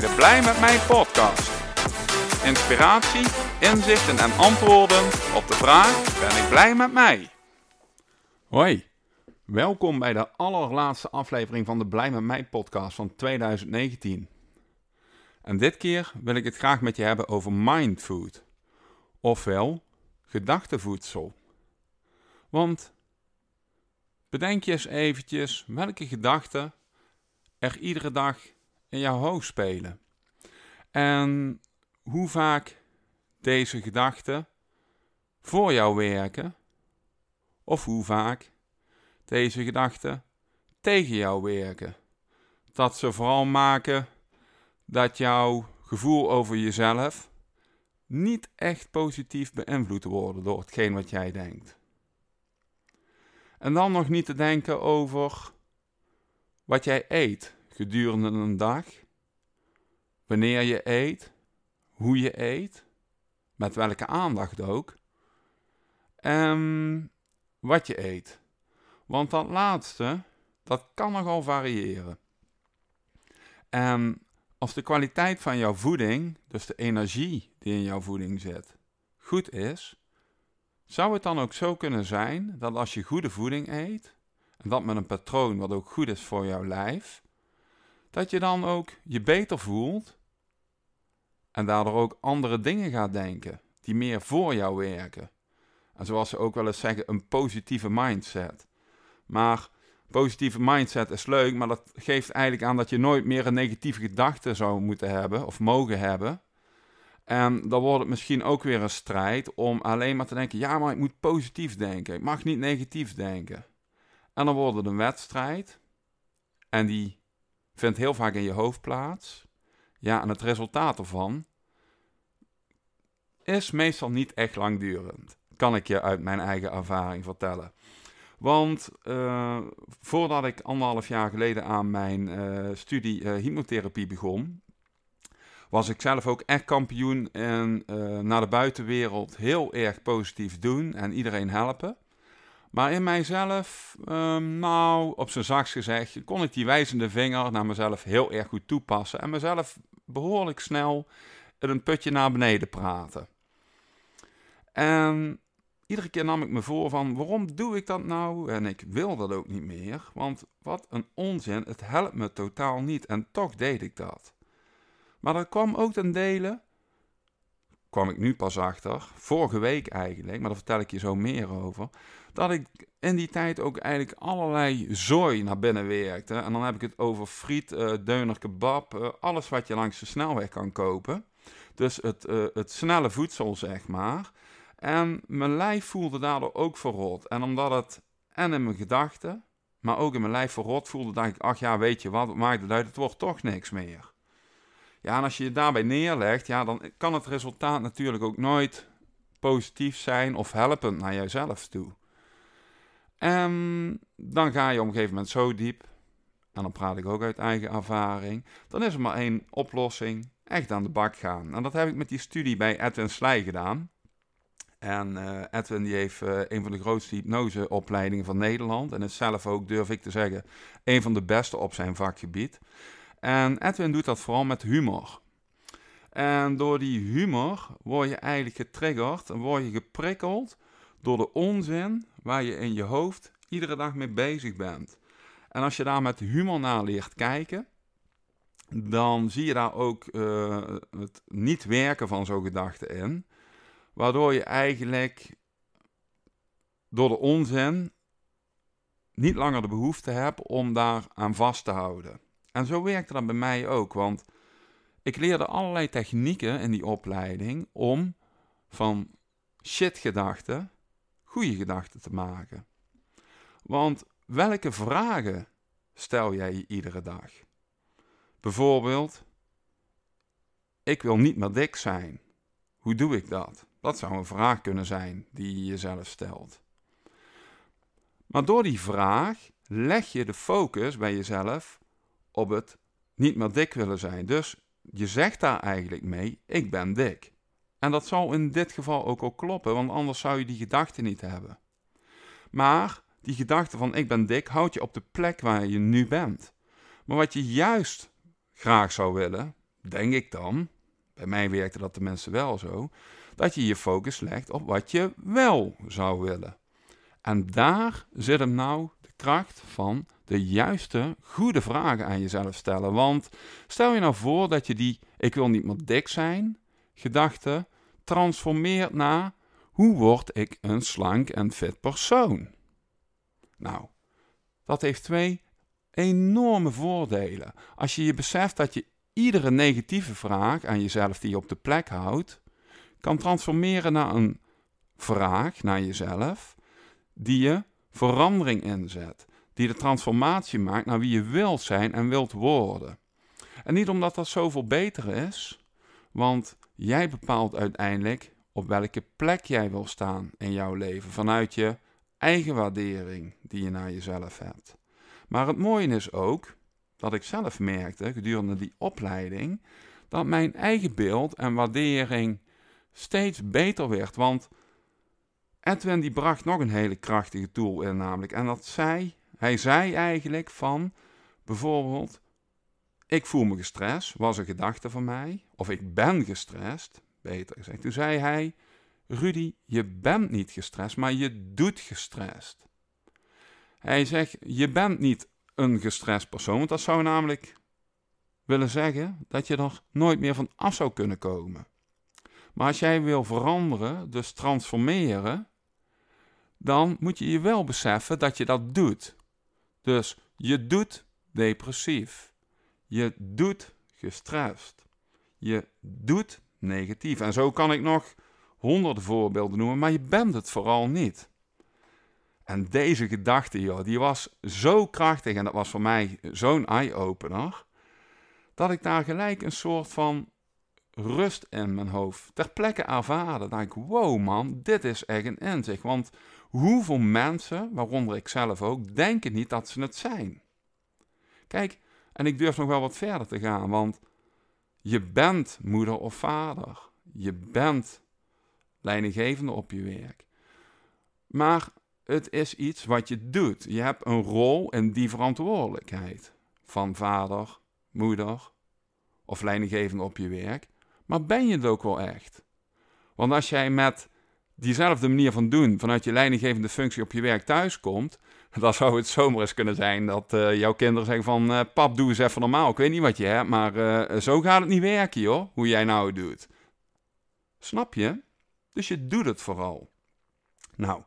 bij de Blij met mij podcast. Inspiratie, inzichten en antwoorden op de vraag: ben ik blij met mij? Hoi, welkom bij de allerlaatste aflevering van de Blij met mij podcast van 2019. En dit keer wil ik het graag met je hebben over mindfood, ofwel gedachtevoedsel. Want bedenk je eens eventjes welke gedachten er iedere dag in jouw hoofd spelen. En hoe vaak deze gedachten voor jou werken, of hoe vaak deze gedachten tegen jou werken. Dat ze vooral maken dat jouw gevoel over jezelf niet echt positief beïnvloed worden door hetgeen wat jij denkt. En dan nog niet te denken over wat jij eet gedurende een dag, wanneer je eet, hoe je eet, met welke aandacht ook, en wat je eet. Want dat laatste, dat kan nogal variëren. En als de kwaliteit van jouw voeding, dus de energie die in jouw voeding zit, goed is, zou het dan ook zo kunnen zijn dat als je goede voeding eet, en dat met een patroon wat ook goed is voor jouw lijf, dat je dan ook je beter voelt en daardoor ook andere dingen gaat denken die meer voor jou werken. En zoals ze ook wel eens zeggen, een positieve mindset. Maar positieve mindset is leuk, maar dat geeft eigenlijk aan dat je nooit meer een negatieve gedachte zou moeten hebben of mogen hebben. En dan wordt het misschien ook weer een strijd om alleen maar te denken: ja, maar ik moet positief denken. Ik mag niet negatief denken. En dan wordt het een wedstrijd. En die vindt heel vaak in je hoofd plaats. Ja, en het resultaat ervan is meestal niet echt langdurend. Kan ik je uit mijn eigen ervaring vertellen. Want uh, voordat ik anderhalf jaar geleden aan mijn uh, studie uh, hypnotherapie begon, was ik zelf ook echt kampioen in naar de buitenwereld heel erg positief doen en iedereen helpen. Maar in mijzelf, um, nou, op zijn zachtst gezegd, kon ik die wijzende vinger naar mezelf heel erg goed toepassen en mezelf behoorlijk snel in een putje naar beneden praten. En iedere keer nam ik me voor van waarom doe ik dat nou? En ik wil dat ook niet meer, want wat een onzin, het helpt me totaal niet en toch deed ik dat. Maar dat kwam ook ten dele, kwam ik nu pas achter, vorige week eigenlijk, maar daar vertel ik je zo meer over, dat ik in die tijd ook eigenlijk allerlei zooi naar binnen werkte. En dan heb ik het over friet, uh, deuner, kebab, uh, alles wat je langs de snelweg kan kopen. Dus het, uh, het snelle voedsel, zeg maar. En mijn lijf voelde daardoor ook verrot. En omdat het en in mijn gedachten, maar ook in mijn lijf verrot voelde, dacht ik, ach ja, weet je wat, maakt het uit, het wordt toch niks meer. Ja, en als je je daarbij neerlegt, ja, dan kan het resultaat natuurlijk ook nooit positief zijn of helpend naar jezelf toe. En dan ga je op een gegeven moment zo diep, en dan praat ik ook uit eigen ervaring, dan is er maar één oplossing, echt aan de bak gaan. En dat heb ik met die studie bij Edwin Slij gedaan. En uh, Edwin die heeft uh, een van de grootste hypnoseopleidingen van Nederland. En is zelf ook, durf ik te zeggen, een van de beste op zijn vakgebied. En Edwin doet dat vooral met humor. En door die humor word je eigenlijk getriggerd en word je geprikkeld door de onzin waar je in je hoofd iedere dag mee bezig bent. En als je daar met humor naar leert kijken, dan zie je daar ook uh, het niet werken van zo'n gedachte in. Waardoor je eigenlijk door de onzin niet langer de behoefte hebt om daar aan vast te houden. En zo werkte dat bij mij ook, want ik leerde allerlei technieken in die opleiding om van shit-gedachten goede gedachten te maken. Want welke vragen stel jij je iedere dag? Bijvoorbeeld, ik wil niet meer dik zijn. Hoe doe ik dat? Dat zou een vraag kunnen zijn die je jezelf stelt. Maar door die vraag leg je de focus bij jezelf op het niet meer dik willen zijn. Dus je zegt daar eigenlijk mee: ik ben dik. En dat zal in dit geval ook al kloppen, want anders zou je die gedachte niet hebben. Maar die gedachte van ik ben dik houdt je op de plek waar je nu bent. Maar wat je juist graag zou willen, denk ik dan, bij mij werkte dat tenminste wel zo, dat je je focus legt op wat je wel zou willen. En daar zit hem nou de kracht van de juiste, goede vragen aan jezelf stellen. Want stel je nou voor dat je die ik wil niet meer dik zijn gedachte transformeert naar hoe word ik een slank en fit persoon? Nou, dat heeft twee enorme voordelen. Als je je beseft dat je iedere negatieve vraag aan jezelf die je op de plek houdt, kan transformeren naar een vraag naar jezelf die je verandering inzet, die de transformatie maakt naar wie je wilt zijn en wilt worden. En niet omdat dat zoveel beter is, want jij bepaalt uiteindelijk op welke plek jij wil staan in jouw leven vanuit je eigen waardering die je naar jezelf hebt. Maar het mooie is ook dat ik zelf merkte gedurende die opleiding dat mijn eigen beeld en waardering steeds beter werd. Want Edwin die bracht nog een hele krachtige tool in namelijk. En dat zei, hij zei eigenlijk van bijvoorbeeld, ik voel me gestrest, was een gedachte van mij. Of ik ben gestrest, beter gezegd. Toen zei hij, Rudy, je bent niet gestrest, maar je doet gestrest. Hij zegt, je bent niet een gestrest persoon, want dat zou namelijk willen zeggen dat je er nooit meer van af zou kunnen komen. Maar als jij wil veranderen, dus transformeren, dan moet je je wel beseffen dat je dat doet. Dus je doet depressief. Je doet gestrest. Je doet negatief. En zo kan ik nog honderden voorbeelden noemen, maar je bent het vooral niet. En deze gedachte, joh, die was zo krachtig en dat was voor mij zo'n eye-opener, dat ik daar gelijk een soort van rust in mijn hoofd ter plekke ervaren. Dat ik, wow man, dit is echt een inzicht. Want hoeveel mensen, waaronder ik zelf ook, denken niet dat ze het zijn? Kijk, en ik durf nog wel wat verder te gaan, want je bent moeder of vader. Je bent leidinggevende op je werk. Maar het is iets wat je doet. Je hebt een rol in die verantwoordelijkheid van vader, moeder of leidinggevende op je werk. Maar ben je het ook wel echt? Want als jij met diezelfde manier van doen vanuit je leidinggevende functie op je werk thuiskomt, dan zou het zomaar eens kunnen zijn dat uh, jouw kinderen zeggen van... Uh, pap, doe eens even normaal. Ik weet niet wat je hebt, maar uh, zo gaat het niet werken, joh. Hoe jij nou doet. Snap je? Dus je doet het vooral. Nou,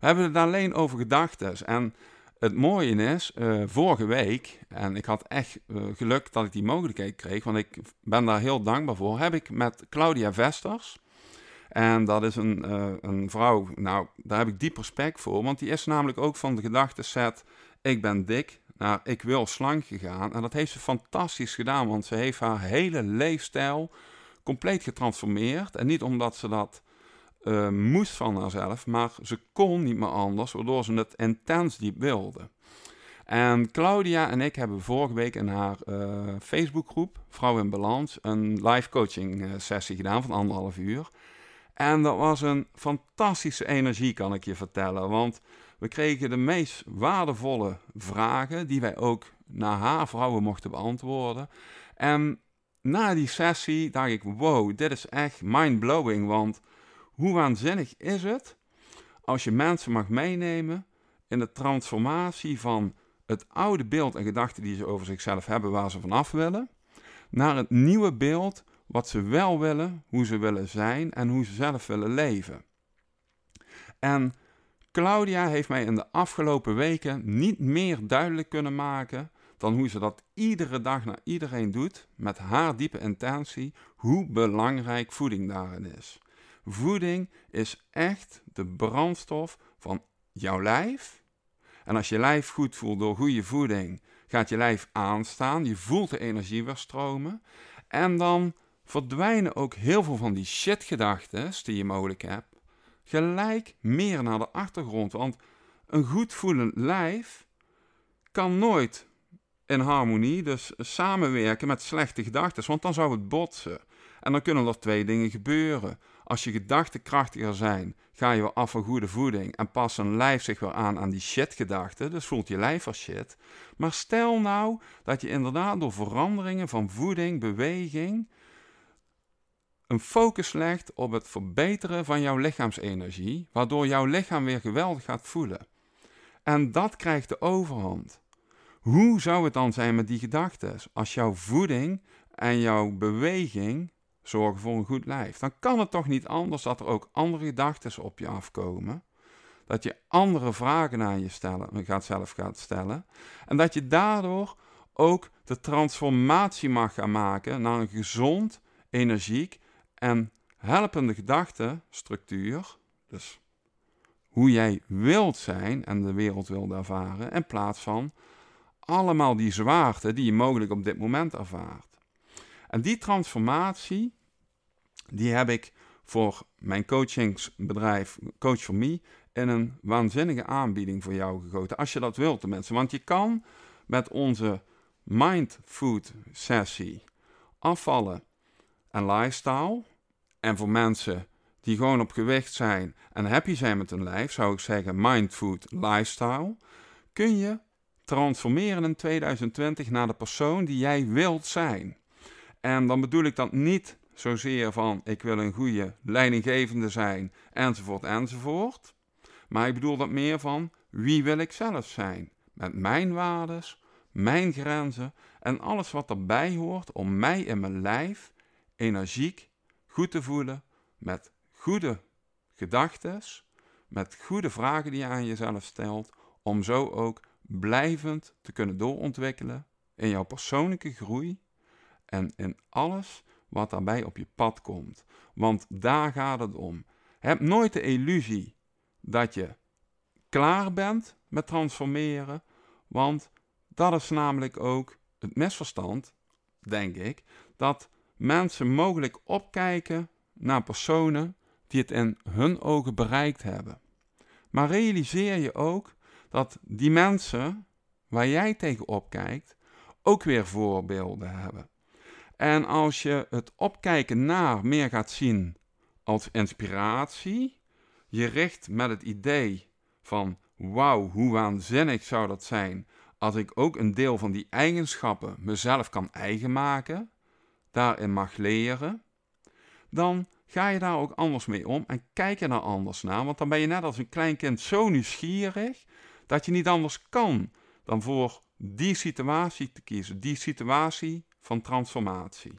we hebben het alleen over gedachten. En het mooie is, vorige week, en ik had echt geluk dat ik die mogelijkheid kreeg, want ik ben daar heel dankbaar voor, heb ik met Claudia Vesters... En dat is een, uh, een vrouw, nou, daar heb ik diep respect voor. Want die is namelijk ook van de gedachteset, ik ben dik, naar ik wil slank gegaan. En dat heeft ze fantastisch gedaan, want ze heeft haar hele leefstijl compleet getransformeerd. En niet omdat ze dat uh, moest van haarzelf, maar ze kon niet meer anders, waardoor ze het intens diep wilde. En Claudia en ik hebben vorige week in haar uh, Facebookgroep, Vrouw in Balans, een live coaching sessie gedaan van anderhalf uur. En dat was een fantastische energie, kan ik je vertellen. Want we kregen de meest waardevolle vragen, die wij ook naar haar vrouwen mochten beantwoorden. En na die sessie dacht ik: wow, dit is echt mind-blowing. Want hoe waanzinnig is het als je mensen mag meenemen in de transformatie van het oude beeld en gedachten die ze over zichzelf hebben, waar ze vanaf willen, naar het nieuwe beeld wat ze wel willen, hoe ze willen zijn en hoe ze zelf willen leven. En Claudia heeft mij in de afgelopen weken niet meer duidelijk kunnen maken dan hoe ze dat iedere dag naar iedereen doet, met haar diepe intentie, hoe belangrijk voeding daarin is. Voeding is echt de brandstof van jouw lijf. En als je lijf goed voelt door goede voeding, gaat je lijf aanstaan. Je voelt de energie weer stromen. En dan verdwijnen ook heel veel van die shitgedachten die je mogelijk hebt, gelijk meer naar de achtergrond. Want een goed voelend lijf kan nooit in harmonie, dus samenwerken met slechte gedachten, want dan zou het botsen. En dan kunnen er twee dingen gebeuren. Als je gedachten krachtiger zijn, ga je weer af van goede voeding en past een lijf zich weer aan aan die shit-gedachten. Dus voelt je lijf als shit. Maar stel nou dat je inderdaad door veranderingen van voeding, beweging, een focus legt op het verbeteren van jouw lichaamsenergie, waardoor jouw lichaam weer geweldig gaat voelen. En dat krijgt de overhand. Hoe zou het dan zijn met die gedachten? Als jouw voeding en jouw beweging zorgen voor een goed lijf, dan kan het toch niet anders dat er ook andere gedachten op je afkomen. Dat je andere vragen aan je gaat zelf gaat stellen. En dat je daardoor ook de transformatie mag gaan maken naar een gezond, energiek en helpende gedachtenstructuur. Dus hoe jij wilt zijn en de wereld wilt ervaren, in plaats van allemaal die zwaarte die je mogelijk op dit moment ervaart. En die transformatie, die heb ik voor mijn coachingsbedrijf Coach for Me in een waanzinnige aanbieding voor jou gegoten. Als je dat wilt, mensen. Want je kan met onze Mind Food sessie afvallen en lifestyle. En voor mensen die gewoon op gewicht zijn en happy zijn met hun lijf, zou ik zeggen Mind Food Lifestyle, kun je transformeren in 2020 naar de persoon die jij wilt zijn. En dan bedoel ik dat niet zozeer van ik wil een goede leidinggevende zijn, enzovoort, enzovoort. Maar ik bedoel dat meer van wie wil ik zelf zijn? Met mijn waardes, mijn grenzen en alles wat erbij hoort om mij in mijn lijf energiek goed te voelen, met goede gedachten, met goede vragen die je aan jezelf stelt, om zo ook blijvend te kunnen doorontwikkelen in jouw persoonlijke groei en in alles wat daarbij op je pad komt. Want daar gaat het om. Heb nooit de illusie dat je klaar bent met transformeren, want dat is namelijk ook het misverstand, denk ik, dat mensen mogelijk opkijken naar personen die het in hun ogen bereikt hebben. Maar realiseer je ook dat die mensen waar jij tegenop kijkt ook weer voorbeelden hebben. En als je het opkijken naar meer gaat zien als inspiratie, je richt met het idee van wauw, hoe waanzinnig zou dat zijn als ik ook een deel van die eigenschappen mezelf kan eigen maken, daarin mag leren, dan ga je daar ook anders mee om en kijk je daar anders naar. Want dan ben je net als een klein kind zo nieuwsgierig dat je niet anders kan dan voor die situatie te kiezen, die situatie van transformatie.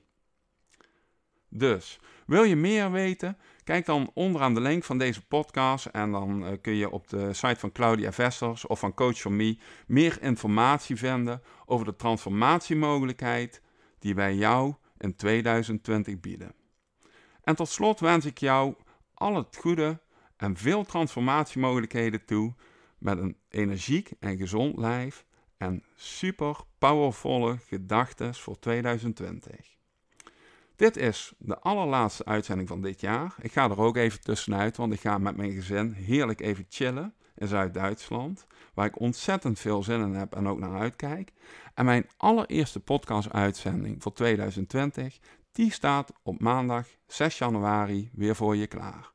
Dus, wil je meer weten? Kijk dan onderaan de link van deze podcast en dan uh, kun je op de site van Claudia Vesters of van Coach for Me meer informatie vinden over de transformatiemogelijkheid die wij jou in 2020 bieden. En tot slot wens ik jou al het goede en veel transformatiemogelijkheden toe met een energiek en gezond lijf en super powervolle gedachten voor 2020. Dit is de allerlaatste uitzending van dit jaar. Ik ga er ook even tussenuit, want ik ga met mijn gezin heerlijk even chillen Zuid-Duitsland, waar ik ontzettend veel zin in heb en ook naar uitkijk. En mijn allereerste podcast-uitzending voor 2020, die staat op maandag 6 januari weer voor je klaar.